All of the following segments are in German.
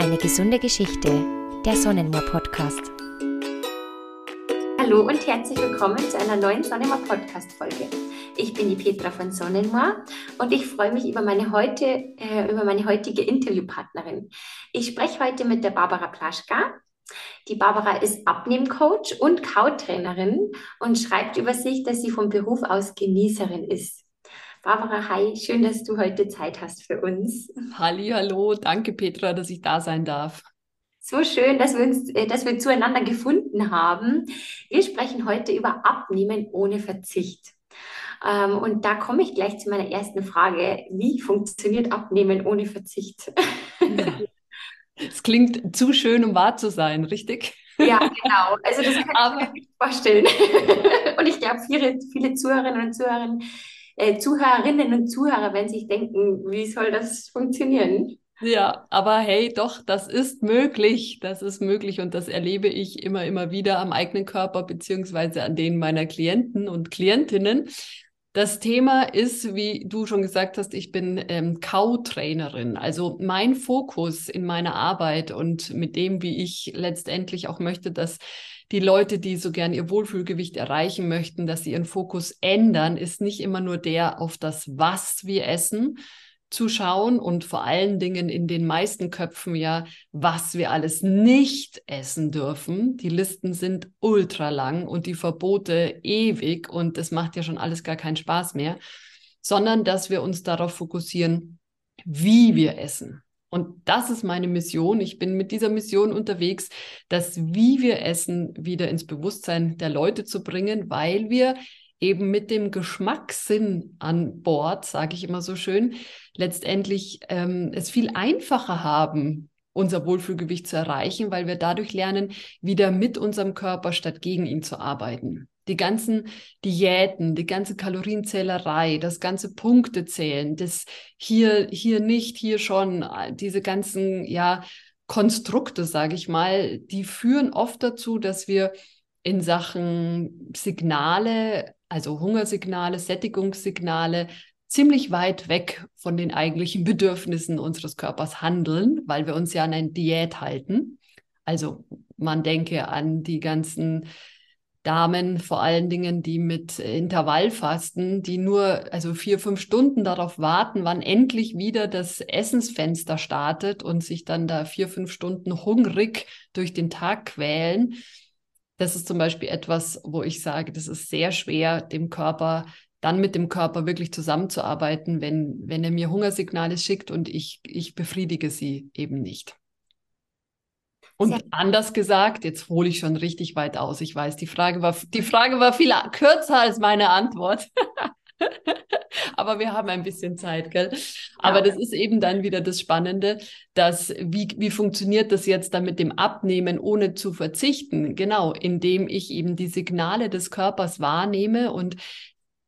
Eine gesunde Geschichte, der Sonnenmoor Podcast. Hallo und herzlich willkommen zu einer neuen Sonnenmoor Podcast Folge. Ich bin die Petra von Sonnenmoor und ich freue mich über meine, heute, äh, über meine heutige Interviewpartnerin. Ich spreche heute mit der Barbara Plaschka. Die Barbara ist Abnehmcoach und Kautrainerin und schreibt über sich, dass sie vom Beruf aus Genießerin ist. Barbara, hi, schön, dass du heute Zeit hast für uns. Halli, hallo, danke Petra, dass ich da sein darf. So schön, dass wir uns, äh, dass wir zueinander gefunden haben. Wir sprechen heute über Abnehmen ohne Verzicht. Ähm, und da komme ich gleich zu meiner ersten Frage. Wie funktioniert Abnehmen ohne Verzicht? Es klingt zu schön, um wahr zu sein, richtig? Ja, genau. Also das kann ich mir nicht vorstellen. Und ich glaube, viele, viele Zuhörerinnen und Zuhörer äh, Zuhörerinnen und Zuhörer, wenn sich denken, wie soll das funktionieren? Ja, aber hey, doch, das ist möglich. Das ist möglich und das erlebe ich immer, immer wieder am eigenen Körper beziehungsweise an denen meiner Klienten und Klientinnen. Das Thema ist, wie du schon gesagt hast, ich bin ähm, Kautrainerin. Also mein Fokus in meiner Arbeit und mit dem, wie ich letztendlich auch möchte, dass die Leute, die so gern ihr Wohlfühlgewicht erreichen möchten, dass sie ihren Fokus ändern, ist nicht immer nur der auf das, was wir essen, zu schauen und vor allen Dingen in den meisten Köpfen ja, was wir alles nicht essen dürfen. Die Listen sind ultra lang und die Verbote ewig und das macht ja schon alles gar keinen Spaß mehr, sondern dass wir uns darauf fokussieren, wie wir essen. Und das ist meine Mission. Ich bin mit dieser Mission unterwegs, das, wie wir essen, wieder ins Bewusstsein der Leute zu bringen, weil wir eben mit dem Geschmackssinn an Bord, sage ich immer so schön, letztendlich ähm, es viel einfacher haben, unser Wohlfühlgewicht zu erreichen, weil wir dadurch lernen, wieder mit unserem Körper statt gegen ihn zu arbeiten die ganzen Diäten, die ganze Kalorienzählerei, das ganze Punktezählen, das hier, hier nicht, hier schon, diese ganzen, ja, Konstrukte, sage ich mal, die führen oft dazu, dass wir in Sachen Signale, also Hungersignale, Sättigungssignale, ziemlich weit weg von den eigentlichen Bedürfnissen unseres Körpers handeln, weil wir uns ja an eine Diät halten. Also man denke an die ganzen Damen vor allen Dingen, die mit Intervallfasten, die nur also vier, fünf Stunden darauf warten, wann endlich wieder das Essensfenster startet und sich dann da vier, fünf Stunden hungrig durch den Tag quälen. Das ist zum Beispiel etwas, wo ich sage, das ist sehr schwer, dem Körper dann mit dem Körper wirklich zusammenzuarbeiten, wenn, wenn er mir Hungersignale schickt und ich, ich befriedige sie eben nicht. Und Sehr anders gesagt, jetzt hole ich schon richtig weit aus. Ich weiß, die Frage war, die Frage war viel kürzer als meine Antwort. Aber wir haben ein bisschen Zeit, gell? Aber ja. das ist eben dann wieder das Spannende, dass wie, wie funktioniert das jetzt dann mit dem Abnehmen, ohne zu verzichten? Genau, indem ich eben die Signale des Körpers wahrnehme und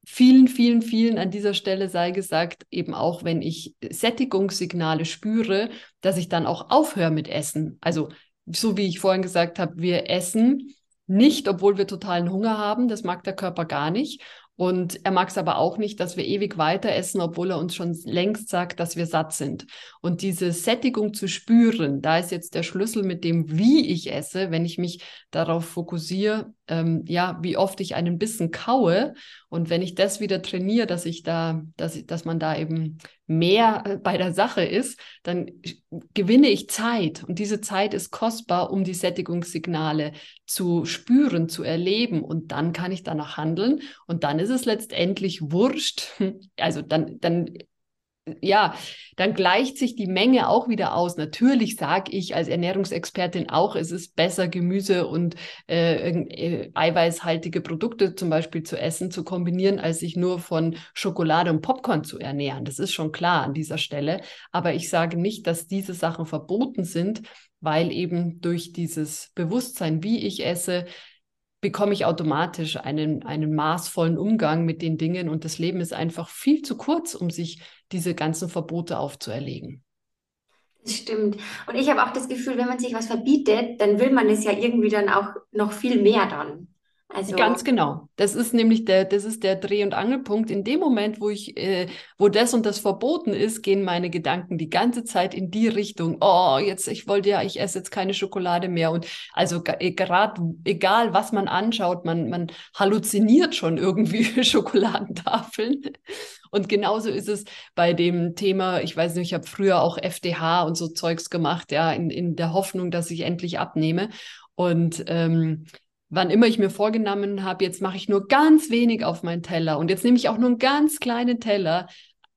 vielen, vielen, vielen an dieser Stelle sei gesagt, eben auch wenn ich Sättigungssignale spüre, dass ich dann auch aufhöre mit Essen. Also so wie ich vorhin gesagt habe, wir essen nicht, obwohl wir totalen Hunger haben. Das mag der Körper gar nicht. Und er mag es aber auch nicht, dass wir ewig weiter essen, obwohl er uns schon längst sagt, dass wir satt sind. Und diese Sättigung zu spüren, da ist jetzt der Schlüssel mit dem, wie ich esse, wenn ich mich darauf fokussiere, ähm, ja, wie oft ich einen Bissen kaue. Und wenn ich das wieder trainiere, dass ich da, dass, dass man da eben mehr äh, bei der Sache ist, dann gewinne ich Zeit. Und diese Zeit ist kostbar, um die Sättigungssignale zu spüren, zu erleben. Und dann kann ich danach handeln. Und dann ist es letztendlich wurscht. Also dann, dann ja, dann gleicht sich die Menge auch wieder aus. Natürlich sage ich als Ernährungsexpertin auch, es ist besser, Gemüse und äh, äh, eiweißhaltige Produkte zum Beispiel zu essen, zu kombinieren, als sich nur von Schokolade und Popcorn zu ernähren. Das ist schon klar an dieser Stelle. Aber ich sage nicht, dass diese Sachen verboten sind, weil eben durch dieses Bewusstsein, wie ich esse, bekomme ich automatisch einen, einen maßvollen Umgang mit den Dingen und das Leben ist einfach viel zu kurz, um sich diese ganzen Verbote aufzuerlegen. Das stimmt. Und ich habe auch das Gefühl, wenn man sich was verbietet, dann will man es ja irgendwie dann auch noch viel mehr dann. Also Ganz genau. Das ist nämlich der, das ist der Dreh- und Angelpunkt. In dem Moment, wo ich, äh, wo das und das verboten ist, gehen meine Gedanken die ganze Zeit in die Richtung. Oh, jetzt, ich wollte ja, ich esse jetzt keine Schokolade mehr. Und also gerade, egal was man anschaut, man, man halluziniert schon irgendwie Schokoladentafeln. Und genauso ist es bei dem Thema, ich weiß nicht, ich habe früher auch FDH und so Zeugs gemacht, ja, in, in der Hoffnung, dass ich endlich abnehme. Und ähm, wann immer ich mir vorgenommen habe, jetzt mache ich nur ganz wenig auf meinen Teller. Und jetzt nehme ich auch nur einen ganz kleinen Teller,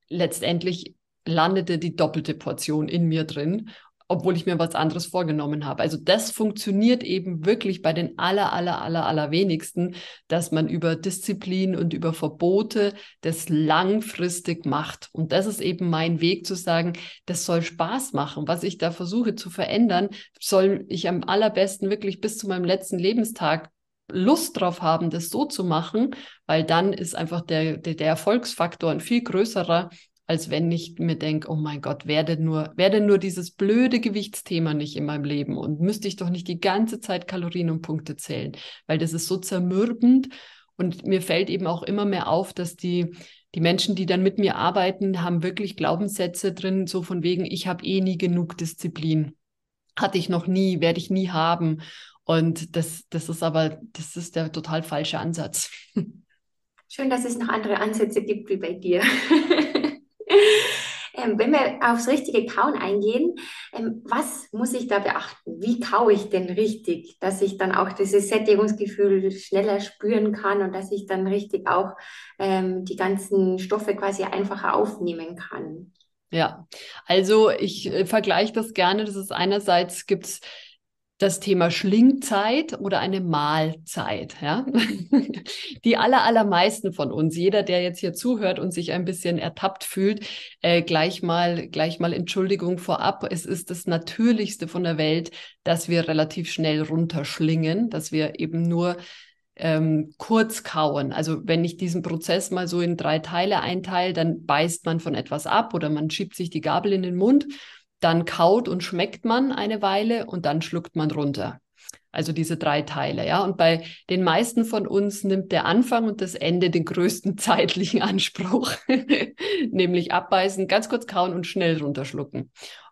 letztendlich landete die doppelte Portion in mir drin obwohl ich mir was anderes vorgenommen habe. Also das funktioniert eben wirklich bei den aller, aller, aller, aller wenigsten, dass man über Disziplin und über Verbote das langfristig macht. Und das ist eben mein Weg zu sagen, das soll Spaß machen. Was ich da versuche zu verändern, soll ich am allerbesten wirklich bis zu meinem letzten Lebenstag Lust drauf haben, das so zu machen, weil dann ist einfach der, der, der Erfolgsfaktor ein viel größerer, als wenn ich mir denke, oh mein Gott, werde nur, werde nur dieses blöde Gewichtsthema nicht in meinem Leben und müsste ich doch nicht die ganze Zeit Kalorien und Punkte zählen, weil das ist so zermürbend und mir fällt eben auch immer mehr auf, dass die, die Menschen, die dann mit mir arbeiten, haben wirklich Glaubenssätze drin, so von wegen, ich habe eh nie genug Disziplin. Hatte ich noch nie, werde ich nie haben. Und das, das ist aber, das ist der total falsche Ansatz. Schön, dass es noch andere Ansätze gibt wie bei dir. Ähm, wenn wir aufs richtige Kauen eingehen, ähm, was muss ich da beachten? Wie kaue ich denn richtig, dass ich dann auch dieses Sättigungsgefühl schneller spüren kann und dass ich dann richtig auch ähm, die ganzen Stoffe quasi einfacher aufnehmen kann? Ja, also ich äh, vergleiche das gerne. Das ist einerseits gibt es das Thema Schlingzeit oder eine Mahlzeit. Ja? Die aller, allermeisten von uns, jeder, der jetzt hier zuhört und sich ein bisschen ertappt fühlt, äh, gleich, mal, gleich mal Entschuldigung vorab. Es ist das Natürlichste von der Welt, dass wir relativ schnell runterschlingen, dass wir eben nur ähm, kurz kauen. Also wenn ich diesen Prozess mal so in drei Teile einteile, dann beißt man von etwas ab oder man schiebt sich die Gabel in den Mund dann kaut und schmeckt man eine Weile und dann schluckt man runter. Also diese drei Teile, ja. Und bei den meisten von uns nimmt der Anfang und das Ende den größten zeitlichen Anspruch, nämlich abbeißen, ganz kurz kauen und schnell runterschlucken.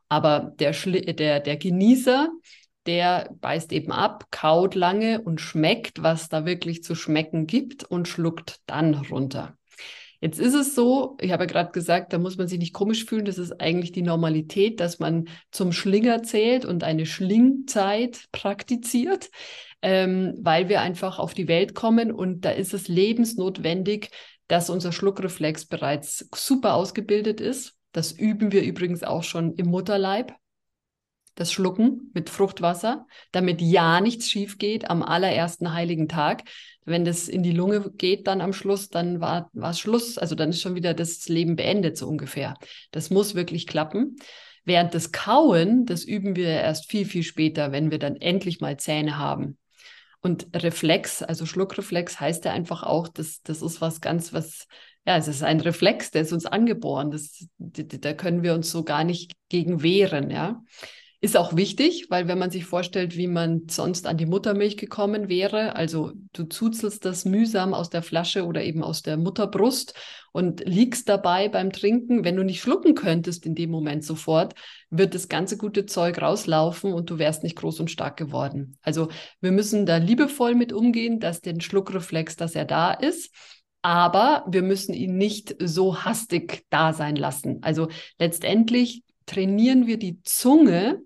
Aber der, der, der Genießer, der beißt eben ab, kaut lange und schmeckt, was da wirklich zu schmecken gibt und schluckt dann runter. Jetzt ist es so, ich habe ja gerade gesagt, da muss man sich nicht komisch fühlen, das ist eigentlich die Normalität, dass man zum Schlinger zählt und eine Schlingzeit praktiziert, ähm, weil wir einfach auf die Welt kommen. Und da ist es lebensnotwendig, dass unser Schluckreflex bereits super ausgebildet ist. Das üben wir übrigens auch schon im Mutterleib das Schlucken mit Fruchtwasser, damit ja nichts schief geht am allerersten heiligen Tag. Wenn das in die Lunge geht dann am Schluss, dann war es Schluss. Also dann ist schon wieder das Leben beendet, so ungefähr. Das muss wirklich klappen. Während des Kauen, das üben wir erst viel, viel später, wenn wir dann endlich mal Zähne haben. Und Reflex, also Schluckreflex heißt ja einfach auch, dass das ist was ganz, was, ja, es ist ein Reflex, der ist uns angeboren. Das, da können wir uns so gar nicht gegen wehren, ja. Ist auch wichtig, weil wenn man sich vorstellt, wie man sonst an die Muttermilch gekommen wäre, also du zuzelst das mühsam aus der Flasche oder eben aus der Mutterbrust und liegst dabei beim Trinken, wenn du nicht schlucken könntest in dem Moment sofort, wird das ganze gute Zeug rauslaufen und du wärst nicht groß und stark geworden. Also wir müssen da liebevoll mit umgehen, dass der Schluckreflex, dass er da ist aber wir müssen ihn nicht so hastig da sein lassen. Also letztendlich trainieren wir die Zunge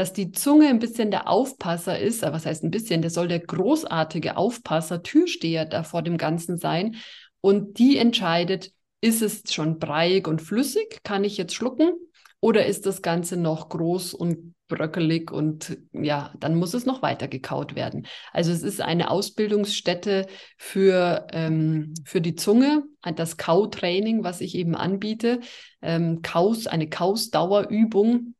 dass die Zunge ein bisschen der Aufpasser ist, aber was heißt ein bisschen, der soll der großartige Aufpasser, Türsteher da vor dem Ganzen sein. Und die entscheidet, ist es schon breiig und flüssig, kann ich jetzt schlucken? Oder ist das Ganze noch groß und bröckelig und ja, dann muss es noch weiter gekaut werden. Also es ist eine Ausbildungsstätte für, ähm, für die Zunge, das Kautraining, was ich eben anbiete, ähm, Kaus, eine Kausdauerübung,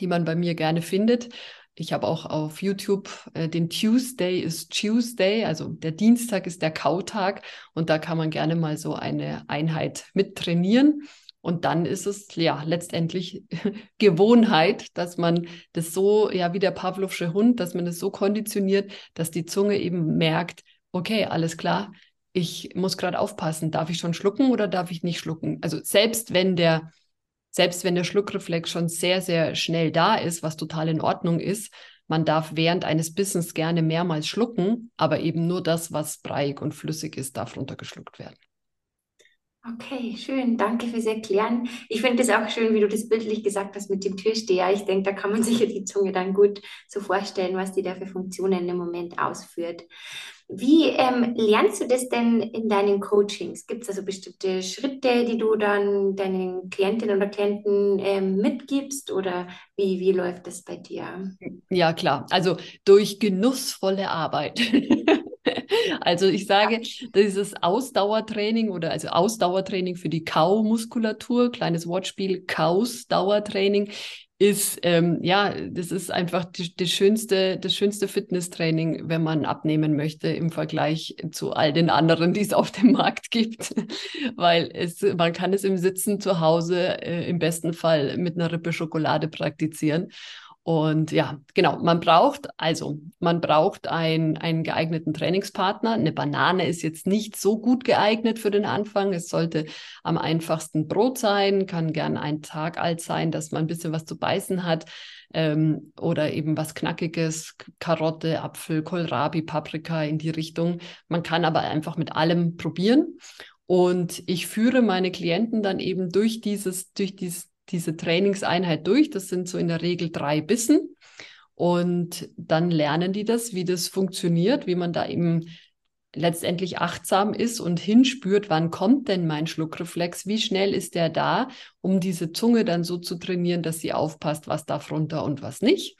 die man bei mir gerne findet. Ich habe auch auf YouTube äh, den Tuesday is Tuesday, also der Dienstag ist der Kautag und da kann man gerne mal so eine Einheit mit trainieren. Und dann ist es ja letztendlich Gewohnheit, dass man das so, ja, wie der Pavlovsche Hund, dass man das so konditioniert, dass die Zunge eben merkt, okay, alles klar, ich muss gerade aufpassen, darf ich schon schlucken oder darf ich nicht schlucken? Also selbst wenn der, selbst wenn der Schluckreflex schon sehr, sehr schnell da ist, was total in Ordnung ist, man darf während eines Bissens gerne mehrmals schlucken, aber eben nur das, was breiig und flüssig ist, darf runtergeschluckt werden. Okay, schön. Danke fürs Erklären. Ich finde es auch schön, wie du das bildlich gesagt hast mit dem Türsteher. Ich denke, da kann man sich ja die Zunge dann gut so vorstellen, was die da für Funktionen im Moment ausführt. Wie ähm, lernst du das denn in deinen Coachings? Gibt es also bestimmte Schritte, die du dann deinen Klientinnen oder Klienten ähm, mitgibst oder wie, wie läuft das bei dir? Ja, klar. Also durch genussvolle Arbeit. Also ich sage, dieses Ausdauertraining oder also Ausdauertraining für die Kaumuskulatur, kleines Wortspiel, Kausdauertraining, ist ähm, ja, das ist einfach die, die schönste, das schönste Fitnesstraining, wenn man abnehmen möchte im Vergleich zu all den anderen, die es auf dem Markt gibt, weil es man kann es im Sitzen zu Hause äh, im besten Fall mit einer Rippe Schokolade praktizieren und ja, genau, man braucht, also man braucht ein, einen geeigneten Trainingspartner. Eine Banane ist jetzt nicht so gut geeignet für den Anfang. Es sollte am einfachsten Brot sein, kann gern ein Tag alt sein, dass man ein bisschen was zu beißen hat. Ähm, oder eben was Knackiges, Karotte, Apfel, Kohlrabi, Paprika in die Richtung. Man kann aber einfach mit allem probieren. Und ich führe meine Klienten dann eben durch dieses, durch dieses diese Trainingseinheit durch. Das sind so in der Regel drei Bissen. Und dann lernen die das, wie das funktioniert, wie man da eben letztendlich achtsam ist und hinspürt, wann kommt denn mein Schluckreflex, wie schnell ist der da, um diese Zunge dann so zu trainieren, dass sie aufpasst, was darf runter und was nicht.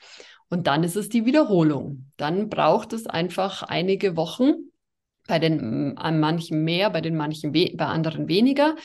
Und dann ist es die Wiederholung. Dann braucht es einfach einige Wochen, bei den an manchen mehr, bei den manchen bei anderen weniger,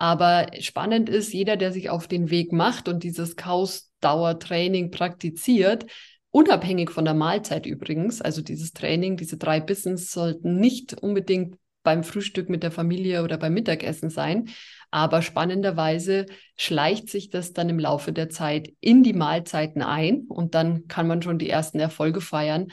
aber spannend ist, jeder, der sich auf den Weg macht und dieses Kausdauertraining praktiziert, unabhängig von der Mahlzeit übrigens, also dieses Training, diese drei Bissens sollten nicht unbedingt beim Frühstück mit der Familie oder beim Mittagessen sein. Aber spannenderweise schleicht sich das dann im Laufe der Zeit in die Mahlzeiten ein und dann kann man schon die ersten Erfolge feiern.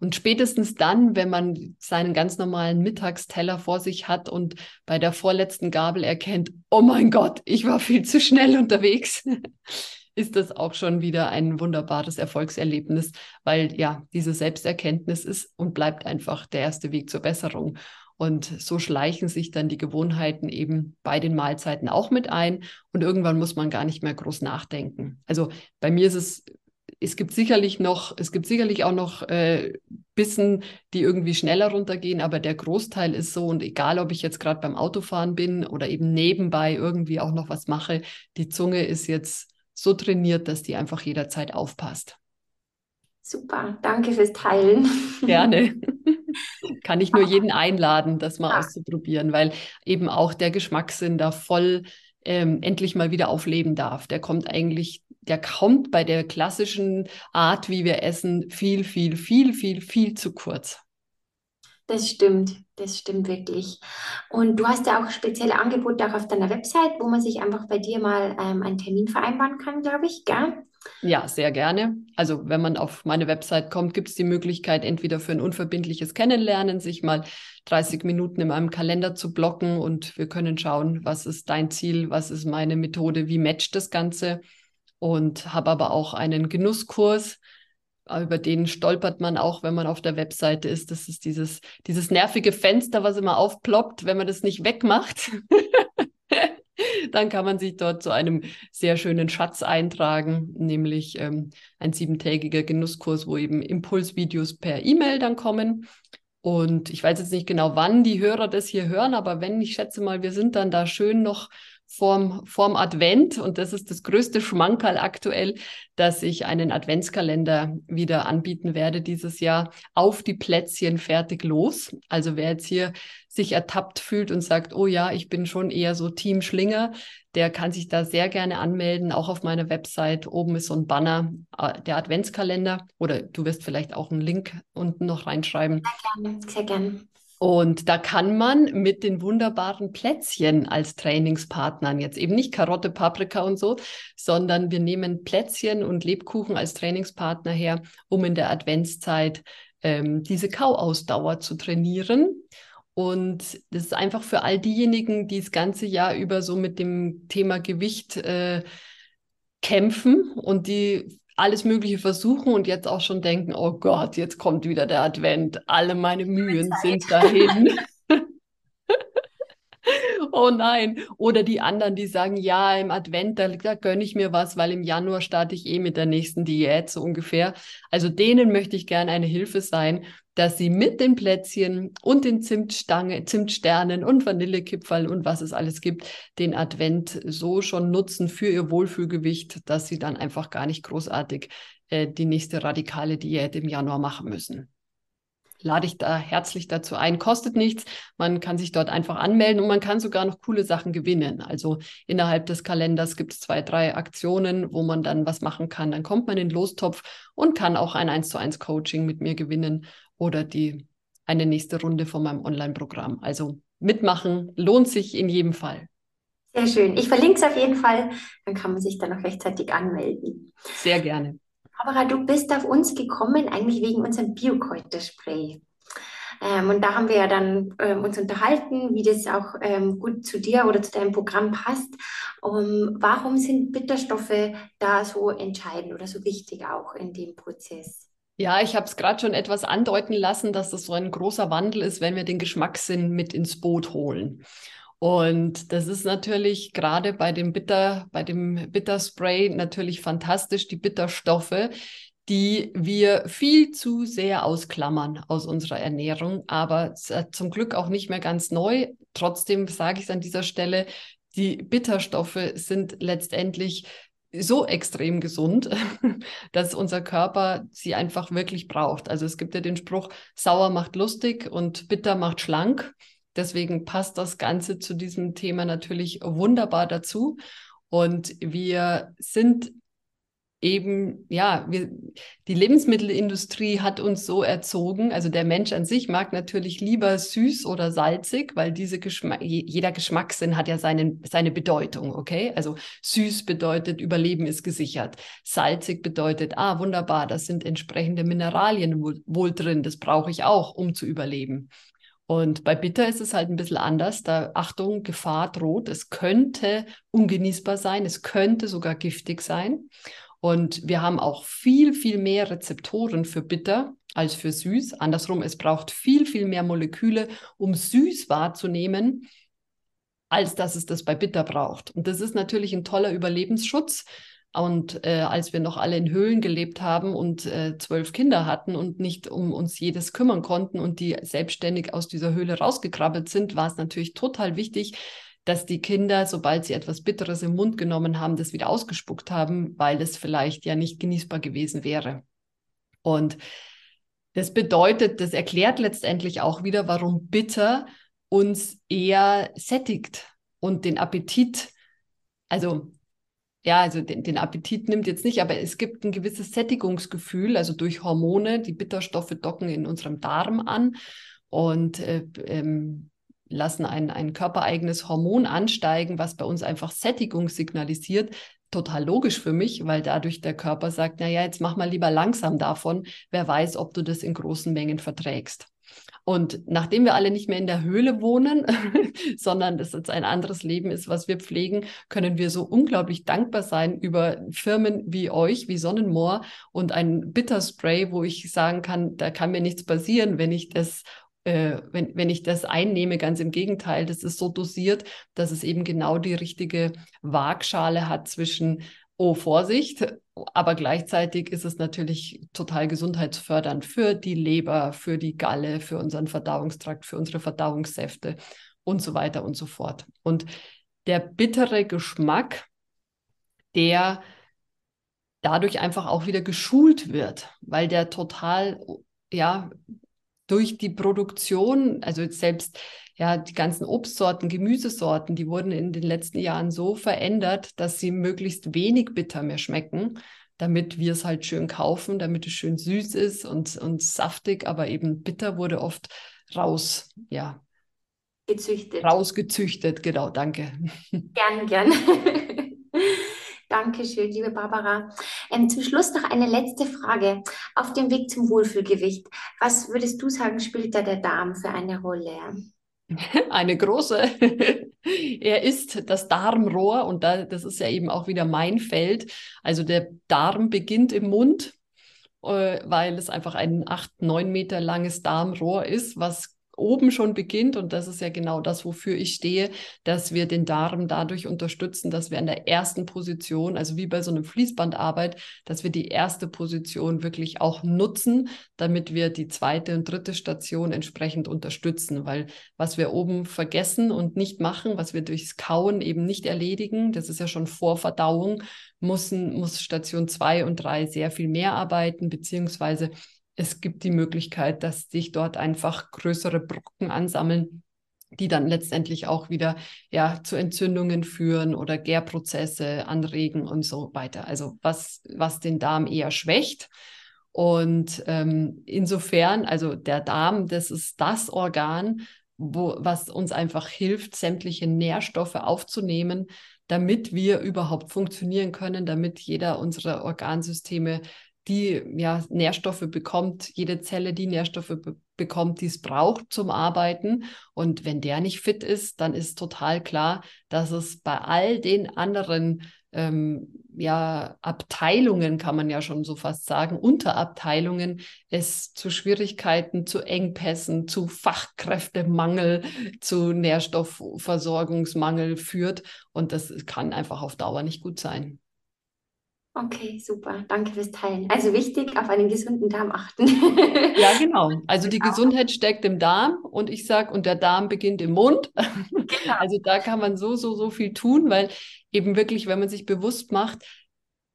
Und spätestens dann, wenn man seinen ganz normalen Mittagsteller vor sich hat und bei der vorletzten Gabel erkennt, oh mein Gott, ich war viel zu schnell unterwegs, ist das auch schon wieder ein wunderbares Erfolgserlebnis, weil ja, diese Selbsterkenntnis ist und bleibt einfach der erste Weg zur Besserung. Und so schleichen sich dann die Gewohnheiten eben bei den Mahlzeiten auch mit ein. Und irgendwann muss man gar nicht mehr groß nachdenken. Also bei mir ist es es gibt sicherlich noch, es gibt sicherlich auch noch äh, Bissen, die irgendwie schneller runtergehen, aber der Großteil ist so und egal, ob ich jetzt gerade beim Autofahren bin oder eben nebenbei irgendwie auch noch was mache, die Zunge ist jetzt so trainiert, dass die einfach jederzeit aufpasst. Super, danke fürs Teilen. Gerne. Kann ich nur jeden einladen, das mal ja. auszuprobieren, weil eben auch der Geschmackssinn da voll ähm, endlich mal wieder aufleben darf. Der kommt eigentlich der kommt bei der klassischen Art, wie wir essen, viel, viel, viel, viel, viel zu kurz. Das stimmt, das stimmt wirklich. Und du hast ja auch spezielle Angebote auch auf deiner Website, wo man sich einfach bei dir mal ähm, einen Termin vereinbaren kann, glaube ich, gell? Ja, sehr gerne. Also wenn man auf meine Website kommt, gibt es die Möglichkeit, entweder für ein unverbindliches Kennenlernen, sich mal 30 Minuten in meinem Kalender zu blocken und wir können schauen, was ist dein Ziel, was ist meine Methode, wie matcht das Ganze und habe aber auch einen Genusskurs, über den stolpert man auch, wenn man auf der Webseite ist. Das ist dieses, dieses nervige Fenster, was immer aufploppt, wenn man das nicht wegmacht. dann kann man sich dort zu einem sehr schönen Schatz eintragen, nämlich ähm, ein siebentägiger Genusskurs, wo eben Impulsvideos per E-Mail dann kommen. Und ich weiß jetzt nicht genau, wann die Hörer das hier hören, aber wenn, ich schätze mal, wir sind dann da schön noch vorm, vorm Advent und das ist das größte Schmankerl aktuell, dass ich einen Adventskalender wieder anbieten werde dieses Jahr auf die Plätzchen fertig los. Also wer jetzt hier sich ertappt fühlt und sagt, oh ja, ich bin schon eher so Team Schlinger, der kann sich da sehr gerne anmelden. Auch auf meiner Website oben ist so ein Banner, äh, der Adventskalender oder du wirst vielleicht auch einen Link unten noch reinschreiben. Sehr gerne, sehr gerne. Und da kann man mit den wunderbaren Plätzchen als Trainingspartnern, jetzt eben nicht Karotte, Paprika und so, sondern wir nehmen Plätzchen und Lebkuchen als Trainingspartner her, um in der Adventszeit ähm, diese Kauausdauer zu trainieren. Und das ist einfach für all diejenigen, die das ganze Jahr über so mit dem Thema Gewicht äh, kämpfen und die alles Mögliche versuchen und jetzt auch schon denken, oh Gott, jetzt kommt wieder der Advent, alle meine Mühen sind dahin. oh nein. Oder die anderen, die sagen, ja, im Advent, da, da gönne ich mir was, weil im Januar starte ich eh mit der nächsten Diät, so ungefähr. Also denen möchte ich gerne eine Hilfe sein, dass sie mit den Plätzchen und den Zimtstange, Zimtsternen und Vanillekipferl und was es alles gibt, den Advent so schon nutzen für ihr Wohlfühlgewicht, dass sie dann einfach gar nicht großartig äh, die nächste radikale Diät im Januar machen müssen lade ich da herzlich dazu ein. Kostet nichts. Man kann sich dort einfach anmelden und man kann sogar noch coole Sachen gewinnen. Also innerhalb des Kalenders gibt es zwei, drei Aktionen, wo man dann was machen kann. Dann kommt man in den Lostopf und kann auch ein 1 zu 1 Coaching mit mir gewinnen oder die eine nächste Runde von meinem Online-Programm. Also mitmachen lohnt sich in jedem Fall. Sehr schön. Ich verlinke es auf jeden Fall. Dann kann man sich dann noch rechtzeitig anmelden. Sehr gerne. Barbara, du bist auf uns gekommen, eigentlich wegen unserem Biokräuterspray. Ähm, und da haben wir ja dann ähm, uns unterhalten, wie das auch ähm, gut zu dir oder zu deinem Programm passt. Um, warum sind Bitterstoffe da so entscheidend oder so wichtig auch in dem Prozess? Ja, ich habe es gerade schon etwas andeuten lassen, dass das so ein großer Wandel ist, wenn wir den Geschmackssinn mit ins Boot holen. Und das ist natürlich gerade bei dem Bitter, bei dem Bitterspray natürlich fantastisch, die Bitterstoffe, die wir viel zu sehr ausklammern aus unserer Ernährung, aber zum Glück auch nicht mehr ganz neu. Trotzdem sage ich es an dieser Stelle, die Bitterstoffe sind letztendlich so extrem gesund, dass unser Körper sie einfach wirklich braucht. Also es gibt ja den Spruch, sauer macht lustig und bitter macht schlank. Deswegen passt das Ganze zu diesem Thema natürlich wunderbar dazu. Und wir sind eben, ja, wir, die Lebensmittelindustrie hat uns so erzogen, also der Mensch an sich mag natürlich lieber süß oder salzig, weil diese Geschmack, jeder Geschmackssinn hat ja seinen, seine Bedeutung, okay? Also süß bedeutet, Überleben ist gesichert. Salzig bedeutet, ah, wunderbar, das sind entsprechende Mineralien wohl, wohl drin, das brauche ich auch, um zu überleben. Und bei Bitter ist es halt ein bisschen anders. Da Achtung, Gefahr droht. Es könnte ungenießbar sein. Es könnte sogar giftig sein. Und wir haben auch viel, viel mehr Rezeptoren für Bitter als für süß. Andersrum, es braucht viel, viel mehr Moleküle, um süß wahrzunehmen, als dass es das bei Bitter braucht. Und das ist natürlich ein toller Überlebensschutz. Und äh, als wir noch alle in Höhlen gelebt haben und äh, zwölf Kinder hatten und nicht um uns jedes kümmern konnten und die selbstständig aus dieser Höhle rausgekrabbelt sind, war es natürlich total wichtig, dass die Kinder, sobald sie etwas Bitteres im Mund genommen haben, das wieder ausgespuckt haben, weil es vielleicht ja nicht genießbar gewesen wäre. Und das bedeutet, das erklärt letztendlich auch wieder, warum bitter uns eher sättigt und den Appetit, also ja, also den, den, Appetit nimmt jetzt nicht, aber es gibt ein gewisses Sättigungsgefühl, also durch Hormone. Die Bitterstoffe docken in unserem Darm an und äh, ähm, lassen ein, ein körpereigenes Hormon ansteigen, was bei uns einfach Sättigung signalisiert. Total logisch für mich, weil dadurch der Körper sagt, naja, jetzt mach mal lieber langsam davon. Wer weiß, ob du das in großen Mengen verträgst. Und nachdem wir alle nicht mehr in der Höhle wohnen, sondern das jetzt ein anderes Leben ist, was wir pflegen, können wir so unglaublich dankbar sein über Firmen wie euch, wie Sonnenmoor und ein Bitterspray, wo ich sagen kann, da kann mir nichts passieren, wenn ich das äh, wenn, wenn ich das einnehme, ganz im Gegenteil, das ist so dosiert, dass es eben genau die richtige Waagschale hat zwischen oh Vorsicht, aber gleichzeitig ist es natürlich total gesundheitsfördernd für die Leber, für die Galle, für unseren Verdauungstrakt, für unsere Verdauungssäfte und so weiter und so fort. Und der bittere Geschmack, der dadurch einfach auch wieder geschult wird, weil der total ja durch die Produktion, also selbst ja, die ganzen Obstsorten, Gemüsesorten, die wurden in den letzten Jahren so verändert, dass sie möglichst wenig bitter mehr schmecken, damit wir es halt schön kaufen, damit es schön süß ist und, und saftig, aber eben bitter wurde oft raus, ja. Gezüchtet. Rausgezüchtet, genau, danke. Gern, gern. Dankeschön, liebe Barbara. Ähm, zum Schluss noch eine letzte Frage. Auf dem Weg zum Wohlfühlgewicht, was würdest du sagen, spielt da der Darm für eine Rolle? Eine große. er ist das Darmrohr und da, das ist ja eben auch wieder mein Feld. Also der Darm beginnt im Mund, äh, weil es einfach ein acht, neun Meter langes Darmrohr ist, was oben schon beginnt, und das ist ja genau das, wofür ich stehe, dass wir den Darm dadurch unterstützen, dass wir an der ersten Position, also wie bei so einem Fließbandarbeit, dass wir die erste Position wirklich auch nutzen, damit wir die zweite und dritte Station entsprechend unterstützen. Weil was wir oben vergessen und nicht machen, was wir durchs Kauen eben nicht erledigen, das ist ja schon Vorverdauung, müssen, muss Station zwei und drei sehr viel mehr arbeiten, beziehungsweise es gibt die Möglichkeit, dass sich dort einfach größere Brocken ansammeln, die dann letztendlich auch wieder ja zu Entzündungen führen oder Gärprozesse anregen und so weiter. Also was, was den Darm eher schwächt. Und ähm, insofern, also der Darm, das ist das Organ, wo, was uns einfach hilft, sämtliche Nährstoffe aufzunehmen, damit wir überhaupt funktionieren können, damit jeder unserer Organsysteme die ja, Nährstoffe bekommt, jede Zelle die Nährstoffe be bekommt, die es braucht zum Arbeiten. Und wenn der nicht fit ist, dann ist total klar, dass es bei all den anderen ähm, ja, Abteilungen, kann man ja schon so fast sagen, Unterabteilungen, es zu Schwierigkeiten, zu Engpässen, zu Fachkräftemangel, zu Nährstoffversorgungsmangel führt. Und das kann einfach auf Dauer nicht gut sein. Okay, super. Danke fürs Teilen. Also wichtig, auf einen gesunden Darm achten. ja, genau. Also die genau. Gesundheit steckt im Darm und ich sage, und der Darm beginnt im Mund. Genau. Also da kann man so, so, so viel tun, weil eben wirklich, wenn man sich bewusst macht,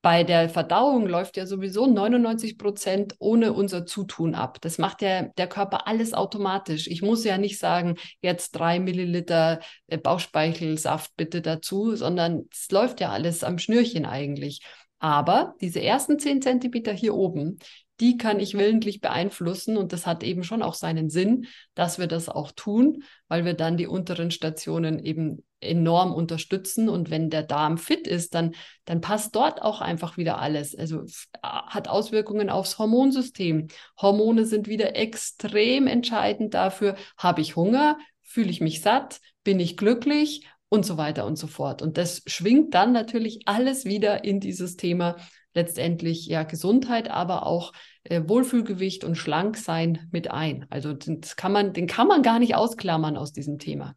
bei der Verdauung läuft ja sowieso 99 Prozent ohne unser Zutun ab. Das macht ja der Körper alles automatisch. Ich muss ja nicht sagen, jetzt drei Milliliter äh, Bauchspeichelsaft bitte dazu, sondern es läuft ja alles am Schnürchen eigentlich. Aber diese ersten zehn Zentimeter hier oben, die kann ich willentlich beeinflussen und das hat eben schon auch seinen Sinn, dass wir das auch tun, weil wir dann die unteren Stationen eben enorm unterstützen und wenn der Darm fit ist, dann, dann passt dort auch einfach wieder alles. Also hat Auswirkungen aufs Hormonsystem. Hormone sind wieder extrem entscheidend dafür, habe ich Hunger, fühle ich mich satt, bin ich glücklich und so weiter und so fort. Und das schwingt dann natürlich alles wieder in dieses Thema letztendlich ja Gesundheit, aber auch äh, Wohlfühlgewicht und Schlanksein mit ein. Also das kann man, den kann man gar nicht ausklammern aus diesem Thema.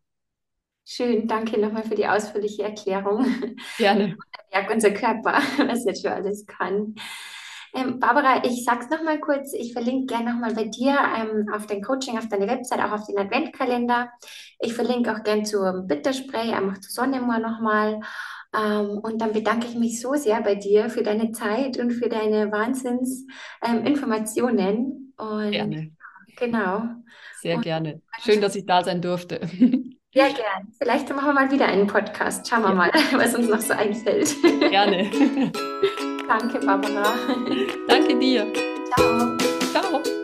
Schön, danke nochmal für die ausführliche Erklärung. Gerne. Ja, unser Körper, was jetzt schon alles kann. Ähm, Barbara, ich sag's noch mal kurz, ich verlinke gerne noch mal bei dir ähm, auf dein Coaching, auf deine Website, auch auf den Adventkalender. Ich verlinke auch gerne zum Bitterspray, einfach zu Sonnemoor noch mal. Ähm, und dann bedanke ich mich so sehr bei dir für deine Zeit und für deine Wahnsinnsinformationen. Ähm, gerne. Genau. Sehr und, gerne. Schön, dass ich da sein durfte. Sehr gerne. Vielleicht machen wir mal wieder einen Podcast. Schauen wir ja. mal, was uns noch so einfällt. Gerne. Danke, Barbara. Danke dir. Ciao. Ciao.